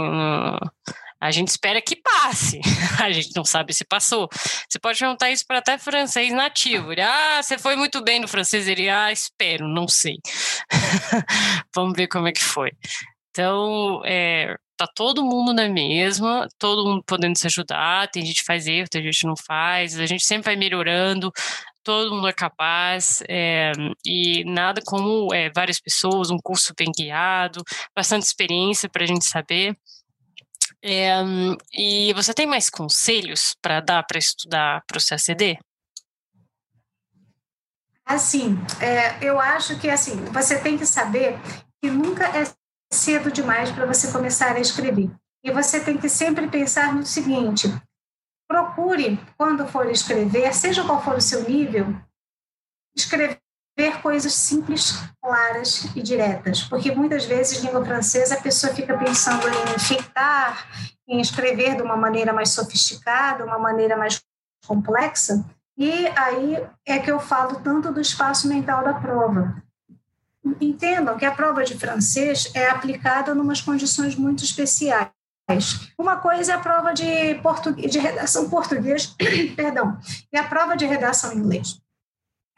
A gente espera que passe. A gente não sabe se passou. Você pode perguntar isso para até francês nativo. Ele, ah, você foi muito bem no francês. Ele, ah, espero, não sei. Vamos ver como é que foi. Então, é, tá todo mundo na mesma, todo mundo podendo se ajudar. Tem gente que faz erro, tem gente que não faz. A gente sempre vai melhorando. Todo mundo é capaz é, e nada como é, várias pessoas, um curso bem guiado, bastante experiência para a gente saber. É, e você tem mais conselhos para dar para estudar para o CACD? Assim, eu acho que assim você tem que saber que nunca é cedo demais para você começar a escrever. E você tem que sempre pensar no seguinte: procure, quando for escrever, seja qual for o seu nível, escrever ver coisas simples, claras e diretas, porque muitas vezes, língua francesa, a pessoa fica pensando em enfeitar, em escrever de uma maneira mais sofisticada, uma maneira mais complexa, e aí é que eu falo tanto do espaço mental da prova. Entendam que a prova de francês é aplicada em umas condições muito especiais. Uma coisa é a prova de, de redação português, perdão, e a prova de redação inglês.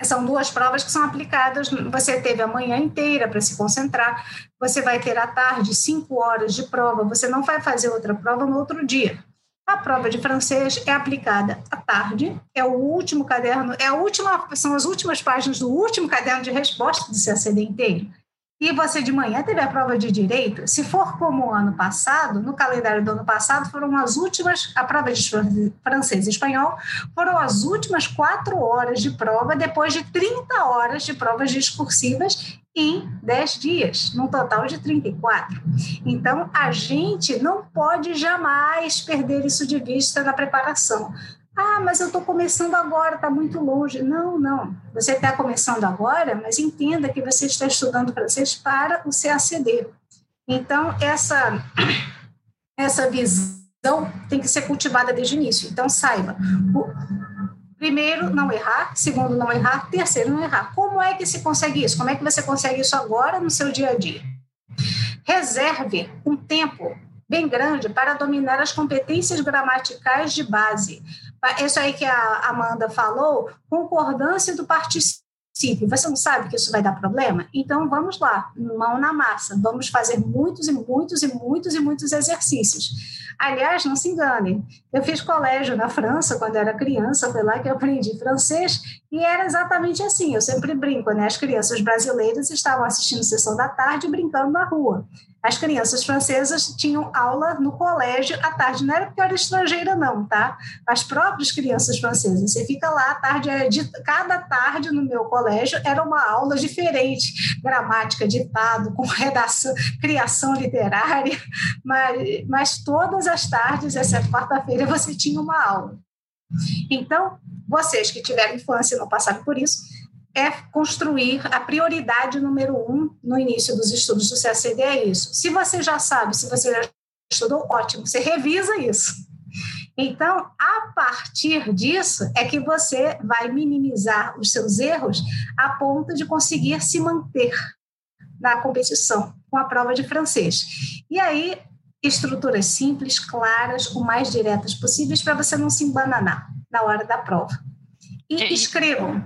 São duas provas que são aplicadas. Você teve a manhã inteira para se concentrar, você vai ter à tarde cinco horas de prova, você não vai fazer outra prova no outro dia. A prova de francês é aplicada à tarde, é o último caderno, é a última, são as últimas páginas do último caderno de resposta do CACD inteiro e você de manhã teve a prova de direito, se for como o ano passado, no calendário do ano passado, foram as últimas, a prova de francês e espanhol, foram as últimas quatro horas de prova, depois de 30 horas de provas discursivas em 10 dias, num total de 34. Então, a gente não pode jamais perder isso de vista na preparação. Ah, mas eu estou começando agora, está muito longe. Não, não. Você está começando agora, mas entenda que você está estudando francês para o CACD. Então, essa, essa visão tem que ser cultivada desde o início. Então, saiba. Primeiro, não errar. Segundo, não errar. Terceiro, não errar. Como é que se consegue isso? Como é que você consegue isso agora no seu dia a dia? Reserve um tempo bem grande para dominar as competências gramaticais de base. Isso aí que a Amanda falou, concordância do participante você não sabe que isso vai dar problema? Então vamos lá, mão na massa, vamos fazer muitos e muitos e muitos e muitos exercícios. Aliás, não se enganem, eu fiz colégio na França quando era criança, foi lá que eu aprendi francês e era exatamente assim. Eu sempre brinco, né? As crianças brasileiras estavam assistindo sessão da tarde brincando na rua. As crianças francesas tinham aula no colégio à tarde, não era porque eu era estrangeira, não, tá? As próprias crianças francesas. Você fica lá à tarde, é cada tarde no meu colégio era uma aula diferente, gramática, ditado, com redação, criação literária, mas, mas todas as tardes, exceto quarta-feira, você tinha uma aula. Então, vocês que tiveram infância e não passaram por isso, é construir a prioridade número um no início dos estudos do CACD é isso. Se você já sabe, se você já estudou, ótimo, você revisa isso. Então, a partir disso é que você vai minimizar os seus erros a ponto de conseguir se manter na competição com a prova de francês. E aí, estruturas simples, claras, o mais diretas possíveis para você não se embananar na hora da prova. E é, escrevam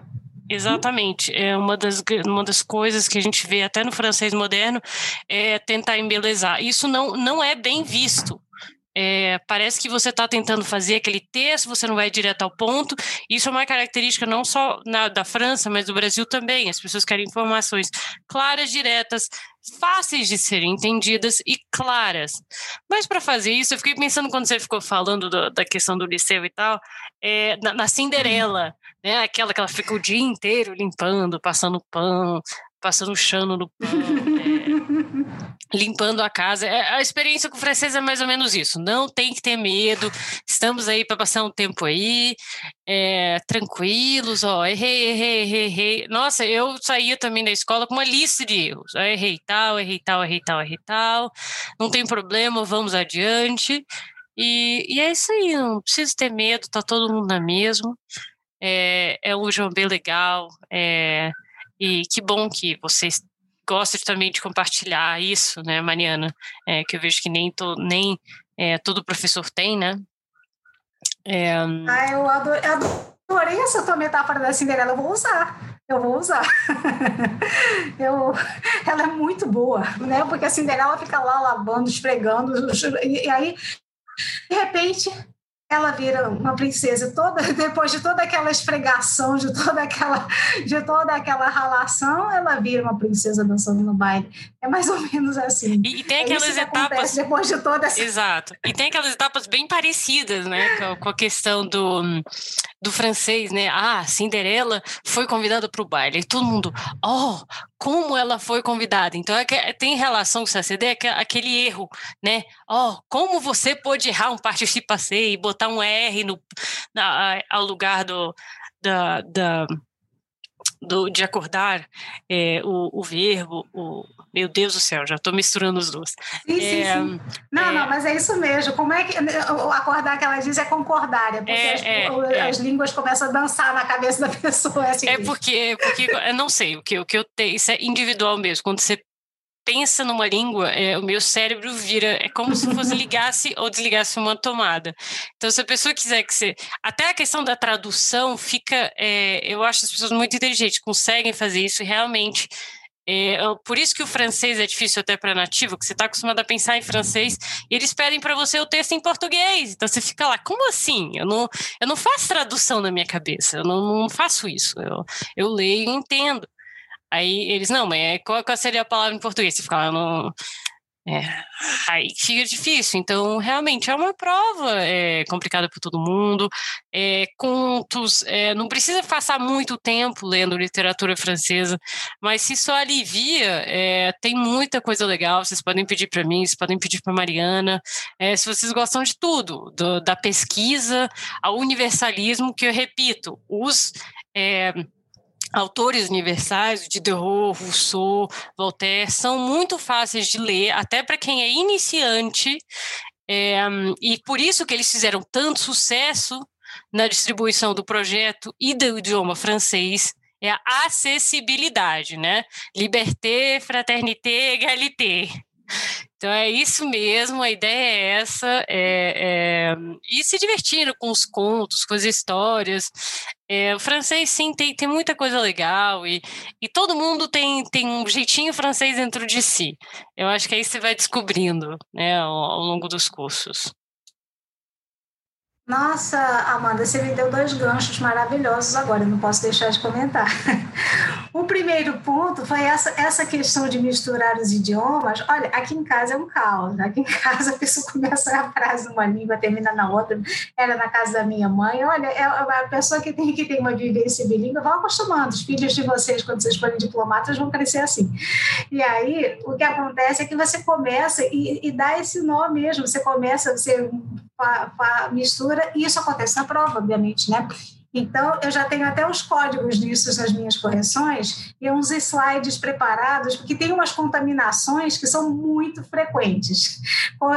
Exatamente. É uma das, uma das coisas que a gente vê até no francês moderno é tentar embelezar. Isso não, não é bem visto É, parece que você está tentando fazer aquele texto, você não vai direto ao ponto. Isso é uma característica não só na, da França, mas do Brasil também. As pessoas querem informações claras, diretas, fáceis de serem entendidas e claras. Mas para fazer isso, eu fiquei pensando quando você ficou falando do, da questão do liceu e tal, é, na, na Cinderela, né? Aquela que ela fica o dia inteiro limpando, passando pão, passando chano no pão, é, limpando a casa. É, a experiência com o francês é mais ou menos isso. Não tem que ter medo. Estamos aí para passar um tempo aí, é, tranquilos. Ó, errei, errei, errei, errei. Nossa, eu saía também da escola com uma lista de erros. Eu errei tal, errei tal, errei tal, errei tal. Não tem problema, vamos adiante. E, e é isso aí, não precisa ter medo, tá todo mundo na mesma. É, é um João bem legal. É, e que bom que vocês gostam também de compartilhar isso, né, Mariana? É, que eu vejo que nem, to, nem é, todo professor tem, né? É... Ah, eu adorei, adorei essa tua metáfora da Cinderela, eu vou usar. Eu vou usar. eu, ela é muito boa, né? Porque a Cinderela fica lá lavando, esfregando, e, e aí, de repente, ela vira uma princesa toda depois de toda aquela esfregação, de toda aquela de toda aquela ralação, ela vira uma princesa dançando no baile. É mais ou menos assim. E, e tem é aquelas é etapas depois de toda essa Exato. E tem aquelas etapas bem parecidas, né, com, com a questão do do francês, né? Ah, Cinderela foi convidada para o baile. E todo mundo, oh, como ela foi convidada. Então, é que, tem relação com o CCD, é aquele erro, né? Oh, como você pode errar um participasse e botar um R no, na, ao lugar do, da, da do, de acordar é, o, o verbo, o, meu Deus do céu, já estou misturando os dois. Sim, é, sim, sim. Não, é, não, mas é isso mesmo. Como é que acordar que ela diz é concordária, porque é, as, é, é. as, línguas começam a dançar na cabeça da pessoa. Assim é porque, porque eu não sei, o que, o que eu tenho, isso é individual mesmo. Quando você pensa numa língua, é, o meu cérebro vira, é como se fosse ligasse ou desligasse uma tomada. Então, se a pessoa quiser que você. Até a questão da tradução fica. É, eu acho as pessoas muito inteligentes, conseguem fazer isso e realmente. É, por isso que o francês é difícil até para nativo, que você está acostumado a pensar em francês e eles pedem para você o texto em português. Então você fica lá, como assim? Eu não, eu não faço tradução na minha cabeça, eu não, não faço isso. Eu, eu leio e entendo. Aí eles, não, mas é, qual, qual seria a palavra em português? Você fala, não. É, aí fica difícil. Então, realmente, é uma prova é, complicada para todo mundo. É, contos, é, não precisa passar muito tempo lendo literatura francesa, mas se só alivia, é, tem muita coisa legal. Vocês podem pedir para mim, vocês podem pedir para Mariana. É, se vocês gostam de tudo, do, da pesquisa ao universalismo, que eu repito, os autores universais, Diderot, Rousseau, Voltaire, são muito fáceis de ler, até para quem é iniciante, é, e por isso que eles fizeram tanto sucesso na distribuição do projeto e do idioma francês, é a acessibilidade, né? Liberté, fraternité, égalité. Então é isso mesmo, a ideia é essa, é, é, e se divertindo com os contos, com as histórias. É, o francês, sim, tem, tem muita coisa legal, e, e todo mundo tem, tem um jeitinho francês dentro de si. Eu acho que aí você vai descobrindo né, ao, ao longo dos cursos. Nossa, Amanda, você me deu dois ganchos maravilhosos agora, não posso deixar de comentar. o primeiro ponto foi essa, essa questão de misturar os idiomas. Olha, aqui em casa é um caos. Aqui em casa a pessoa começa a frase numa língua, termina na outra. Era na casa da minha mãe. Olha, é a pessoa que tem que ter uma vivência bilíngue, vão acostumando. Os filhos de vocês, quando vocês forem diplomatas, vão crescer assim. E aí, o que acontece é que você começa e, e dá esse nó mesmo. Você começa, você mistura, e isso acontece na prova, obviamente, né? Então, eu já tenho até os códigos disso nas minhas correções e uns slides preparados, porque tem umas contaminações que são muito frequentes.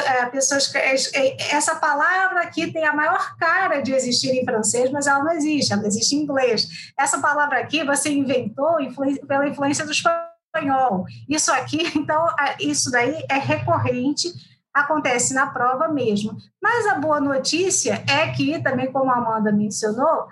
É, pessoas, é, é, essa palavra aqui tem a maior cara de existir em francês, mas ela não existe, ela existe em inglês. Essa palavra aqui você inventou pela influência do espanhol. Isso aqui, então, isso daí é recorrente acontece na prova mesmo. Mas a boa notícia é que, também como a Amanda mencionou,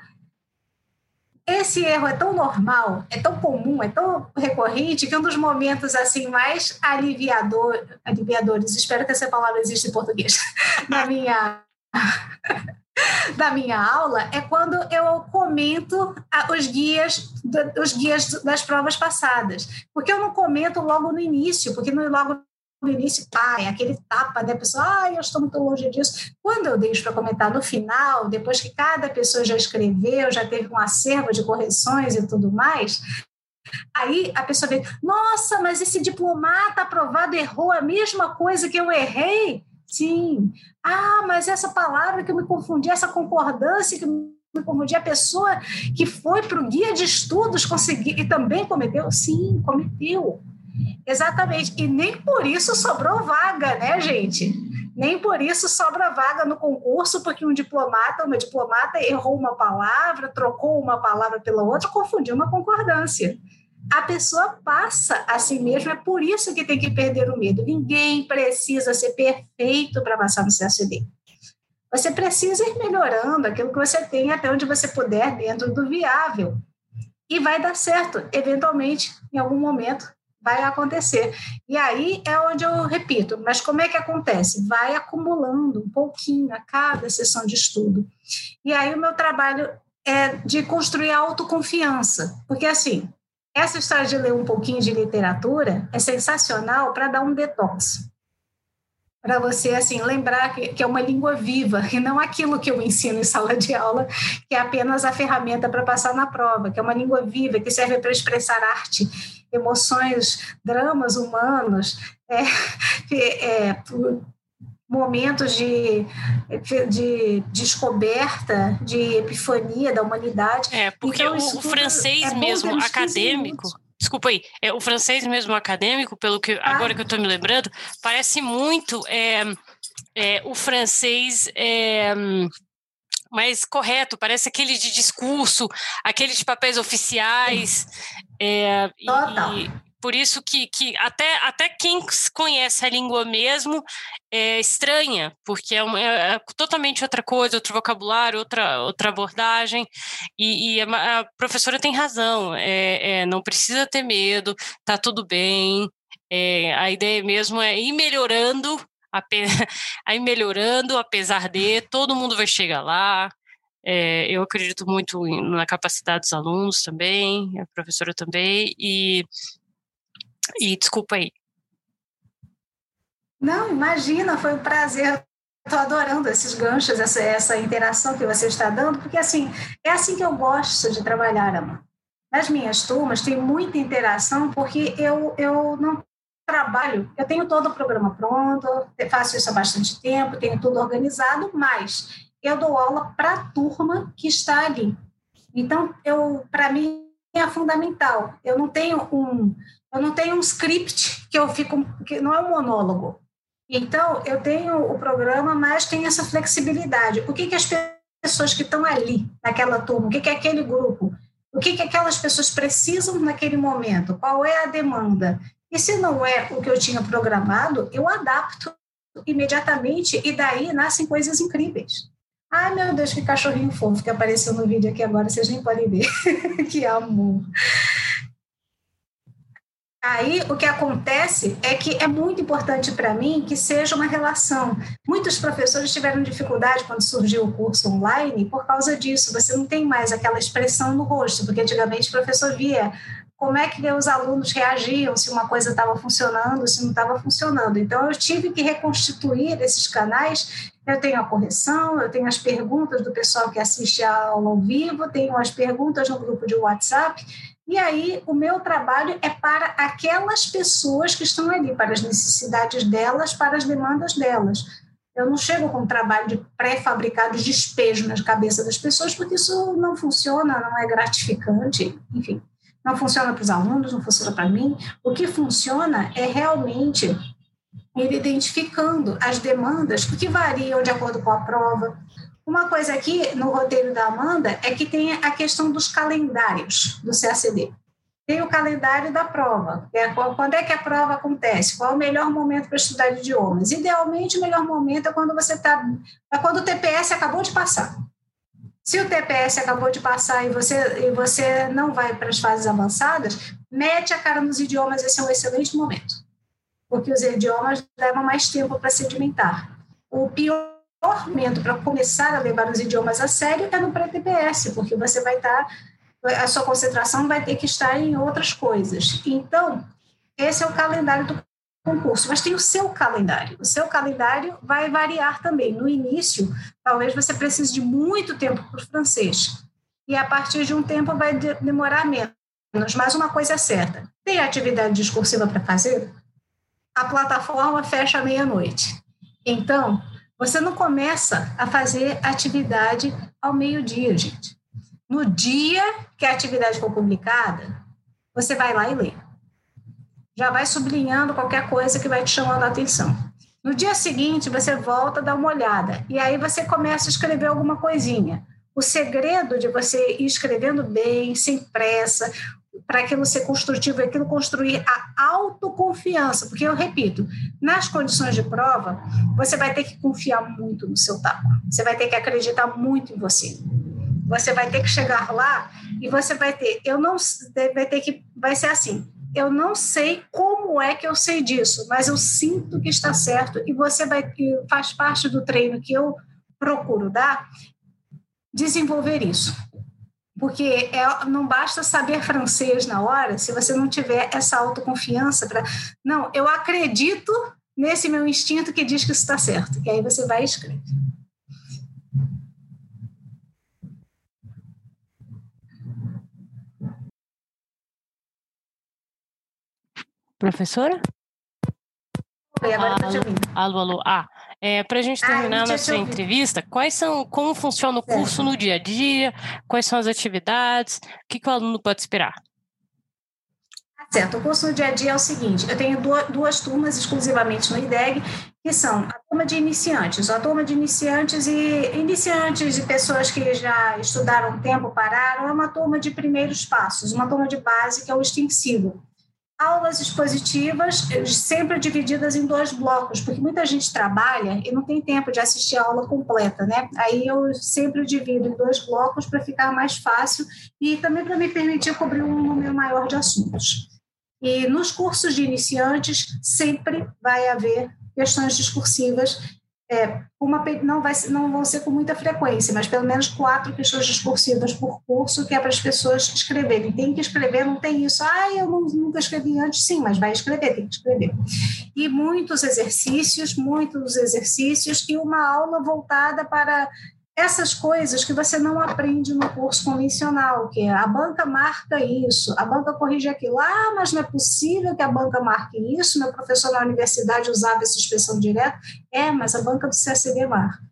esse erro é tão normal, é tão comum, é tão recorrente que um dos momentos assim mais aliviador, aliviadores, espero que essa palavra exista em português, na minha da minha aula é quando eu comento os guias, os guias das provas passadas. Porque eu não comento logo no início, porque logo no início, é aquele tapa, né? A pessoa, ah, eu estou muito longe disso. Quando eu deixo para comentar no final, depois que cada pessoa já escreveu, já teve um acervo de correções e tudo mais, Aí a pessoa vê, nossa, mas esse diplomata aprovado errou a mesma coisa que eu errei. Sim. Ah, mas essa palavra que eu me confundi, essa concordância que eu me confundi, a pessoa que foi para o guia de estudos conseguir e também cometeu? Sim, cometeu. Exatamente. E nem por isso sobrou vaga, né, gente? Nem por isso sobra vaga no concurso, porque um diplomata, uma diplomata errou uma palavra, trocou uma palavra pela outra, confundiu uma concordância a pessoa passa a si mesma, é por isso que tem que perder o medo. Ninguém precisa ser perfeito para passar no CACD. Você precisa ir melhorando aquilo que você tem até onde você puder, dentro do viável. E vai dar certo. Eventualmente, em algum momento, vai acontecer. E aí é onde eu repito, mas como é que acontece? Vai acumulando um pouquinho a cada sessão de estudo. E aí o meu trabalho é de construir autoconfiança. Porque assim, essa história de ler um pouquinho de literatura é sensacional para dar um detox. Para você, assim, lembrar que, que, é uma língua viva, e não aquilo que eu ensino em sala de aula, que é apenas a ferramenta para passar na prova, que é uma língua viva, que serve para expressar arte, emoções, dramas humanos, é, é, momentos de, de descoberta, de epifania da humanidade. É, porque então, o, o francês é mesmo acadêmico. Desculpa aí, é, o francês mesmo acadêmico, pelo que ah. agora que eu estou me lembrando, parece muito é, é, o francês é, mais correto, parece aquele de discurso, aquele de papéis oficiais. É, Total. E, por isso que, que até, até quem conhece a língua mesmo é estranha, porque é, uma, é, é totalmente outra coisa, outro vocabulário, outra, outra abordagem, e, e a, a, professora tem razão, é, é, não precisa ter medo, tá tudo bem, é, a ideia mesmo é ir melhorando, ir melhorando, apesar de, todo mundo vai chegar lá, é, eu acredito muito na capacidade dos alunos também, a professora também, e e desculpa aí. Não, imagina, foi um prazer. Estou adorando esses ganchos, essa, essa interação que você está dando, porque assim, é assim que eu gosto de trabalhar, Ama. Nas minhas turmas tem muita interação, porque eu, eu não trabalho, eu tenho todo o programa pronto, faço isso há bastante tempo, tenho tudo organizado, mas eu dou aula para a turma que está ali. Então, eu, para mim, é fundamental. Eu não tenho um, eu não tenho um script que eu fico, que não é um monólogo. Então, eu tenho o programa, mas tem essa flexibilidade. O que, que as pessoas que estão ali, naquela turma, o que, que é aquele grupo, o que, que aquelas pessoas precisam naquele momento, qual é a demanda. E se não é o que eu tinha programado, eu adapto imediatamente e daí nascem coisas incríveis. Ai, meu Deus, que cachorrinho fofo que apareceu no vídeo aqui agora, vocês nem podem ver. que amor. Aí o que acontece é que é muito importante para mim que seja uma relação. Muitos professores tiveram dificuldade quando surgiu o curso online por causa disso. Você não tem mais aquela expressão no rosto, porque antigamente o professor via como é que os alunos reagiam, se uma coisa estava funcionando, se não estava funcionando. Então, eu tive que reconstituir esses canais. Eu tenho a correção, eu tenho as perguntas do pessoal que assiste a aula ao vivo, tenho as perguntas no grupo de WhatsApp, e aí, o meu trabalho é para aquelas pessoas que estão ali, para as necessidades delas, para as demandas delas. Eu não chego com um trabalho de pré-fabricado despejo na cabeça das pessoas, porque isso não funciona, não é gratificante, enfim. Não funciona para os alunos, não funciona para mim. O que funciona é realmente ir identificando as demandas que variam de acordo com a prova, uma coisa aqui no roteiro da Amanda é que tem a questão dos calendários do CACD. Tem o calendário da prova, é quando é que a prova acontece, qual é o melhor momento para estudar idiomas. Idealmente, o melhor momento é quando você está. É quando o TPS acabou de passar. Se o TPS acabou de passar e você, e você não vai para as fases avançadas, mete a cara nos idiomas, esse é um excelente momento. Porque os idiomas levam mais tempo para sedimentar. O pior momento para começar a levar os idiomas a sério é no pré-TPS, porque você vai estar, tá, a sua concentração vai ter que estar em outras coisas. Então, esse é o calendário do concurso, mas tem o seu calendário. O seu calendário vai variar também. No início, talvez você precise de muito tempo para o francês, e a partir de um tempo vai demorar menos. Mas uma coisa é certa: tem atividade discursiva para fazer? A plataforma fecha à meia-noite. Então, você não começa a fazer atividade ao meio-dia, gente. No dia que a atividade for publicada, você vai lá e lê já vai sublinhando qualquer coisa que vai te chamando a atenção. No dia seguinte, você volta a dar uma olhada e aí você começa a escrever alguma coisinha. O segredo de você ir escrevendo bem, sem pressa, para aquilo ser construtivo, aquilo construir a autoconfiança, porque eu repito, nas condições de prova, você vai ter que confiar muito no seu taco, você vai ter que acreditar muito em você. Você vai ter que chegar lá e você vai ter, eu não vai ter que vai ser assim eu não sei como é que eu sei disso, mas eu sinto que está certo e você vai faz parte do treino que eu procuro dar desenvolver isso. Porque é, não basta saber francês na hora se você não tiver essa autoconfiança para não, eu acredito nesse meu instinto que diz que isso está certo. E aí você vai e escreve. Professora? Oi, agora estou te ouvindo. Alô, alô. Ah, é, para a gente terminar nossa entrevista, quais são, como funciona o curso no dia a dia, quais são as atividades, o que, que o aluno pode esperar? Certo, o curso no dia a dia é o seguinte: eu tenho duas, duas turmas exclusivamente no IDEG, que são a turma de iniciantes, a turma de iniciantes e iniciantes e pessoas que já estudaram um tempo, pararam, é uma turma de primeiros passos, uma turma de base que é o extensivo aulas expositivas sempre divididas em dois blocos, porque muita gente trabalha e não tem tempo de assistir a aula completa, né? Aí eu sempre divido em dois blocos para ficar mais fácil e também para me permitir cobrir um número maior de assuntos. E nos cursos de iniciantes sempre vai haver questões discursivas é, uma, não, vai, não vão ser com muita frequência, mas pelo menos quatro questões discursivas por curso, que é para as pessoas escreverem. Tem que escrever, não tem isso, ah, eu nunca escrevi antes, sim, mas vai escrever, tem que escrever. E muitos exercícios, muitos exercícios, e uma aula voltada para essas coisas que você não aprende no curso convencional, que é a banca marca isso, a banca corrige aquilo. Ah, mas não é possível que a banca marque isso, meu professor na universidade usava essa expressão direta. É, mas a banca do CSD marca.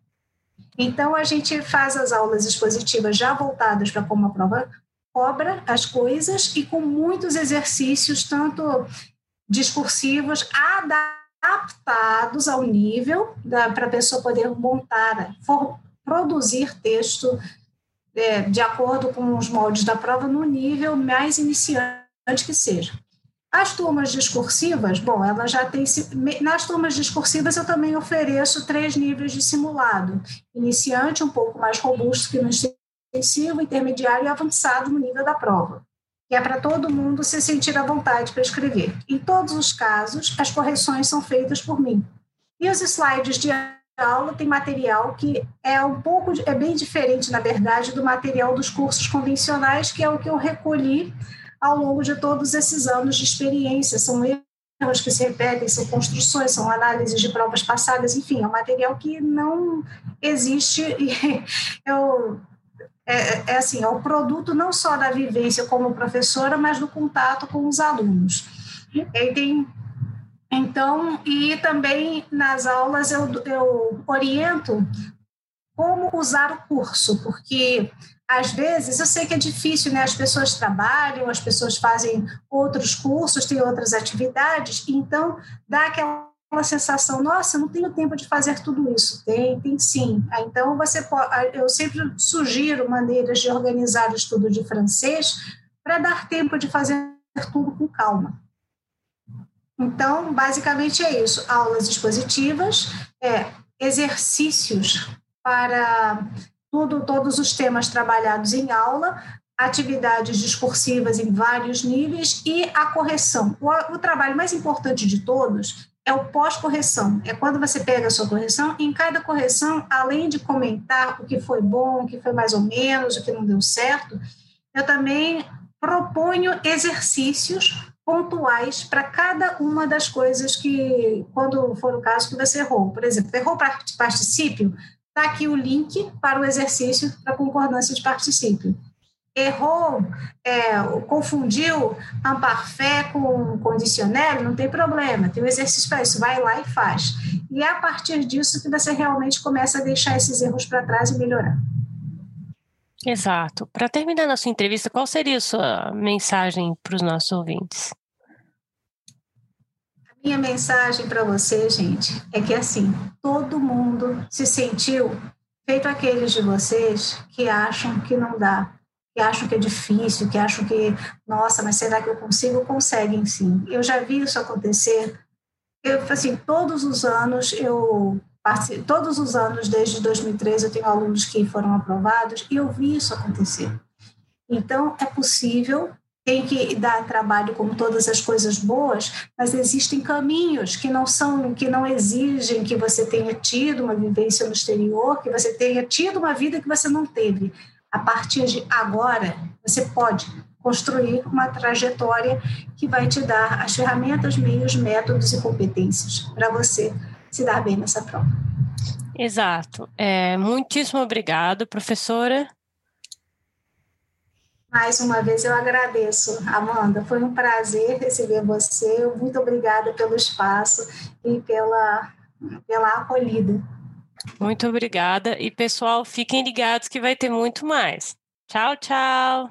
Então, a gente faz as aulas expositivas já voltadas para como a prova cobra as coisas e com muitos exercícios, tanto discursivos, adaptados ao nível para a pessoa poder montar, for, produzir texto é, de acordo com os moldes da prova no nível mais iniciante que seja. As turmas discursivas, bom, ela já tem. Nas turmas discursivas, eu também ofereço três níveis de simulado: iniciante, um pouco mais robusto que no extensivo, intermediário e avançado no nível da prova, que é para todo mundo se sentir à vontade para escrever. Em todos os casos, as correções são feitas por mim. E os slides de aula tem material que é um pouco, é bem diferente, na verdade, do material dos cursos convencionais, que é o que eu recolhi ao longo de todos esses anos de experiência. São erros que se repetem, são construções, são análises de provas passadas, enfim, é um material que não existe. E eu, é, é assim, é o produto não só da vivência como professora, mas do contato com os alunos. E tem então, e também nas aulas eu, eu oriento como usar o curso, porque às vezes eu sei que é difícil, né? As pessoas trabalham, as pessoas fazem outros cursos, têm outras atividades, então dá aquela sensação, nossa, eu não tenho tempo de fazer tudo isso. Tem, tem sim. Então você pode, eu sempre sugiro maneiras de organizar o estudo de francês para dar tempo de fazer tudo com calma. Então, basicamente é isso: aulas expositivas, é, exercícios para tudo, todos os temas trabalhados em aula, atividades discursivas em vários níveis e a correção. O, o trabalho mais importante de todos é o pós-correção. É quando você pega a sua correção, em cada correção, além de comentar o que foi bom, o que foi mais ou menos, o que não deu certo, eu também proponho exercícios pontuais para cada uma das coisas que, quando for o caso que você errou. Por exemplo, errou particípio, está aqui o link para o exercício para concordância de particípio errou, é, confundiu amparfé com condicionel, não tem problema, tem um exercício para isso, vai lá e faz. E é a partir disso que você realmente começa a deixar esses erros para trás e melhorar. Exato. Para terminar nossa entrevista, qual seria a sua mensagem para os nossos ouvintes? A minha mensagem para você, gente, é que assim, todo mundo se sentiu feito aqueles de vocês que acham que não dá, que acham que é difícil, que acham que, nossa, mas será que eu consigo? Conseguem sim. Eu já vi isso acontecer. Eu, assim, todos os anos eu todos os anos desde 2013 eu tenho alunos que foram aprovados e eu vi isso acontecer. Então é possível, tem que dar trabalho como todas as coisas boas, mas existem caminhos que não são, que não exigem que você tenha tido uma vivência no exterior, que você tenha tido uma vida que você não teve a partir de agora, você pode construir uma trajetória que vai te dar as ferramentas, meios, métodos e competências para você se dar bem nessa prova. Exato. É, muitíssimo obrigado, professora. Mais uma vez eu agradeço, Amanda. Foi um prazer receber você. Muito obrigada pelo espaço e pela, pela acolhida. Muito obrigada. E, pessoal, fiquem ligados que vai ter muito mais. Tchau, tchau.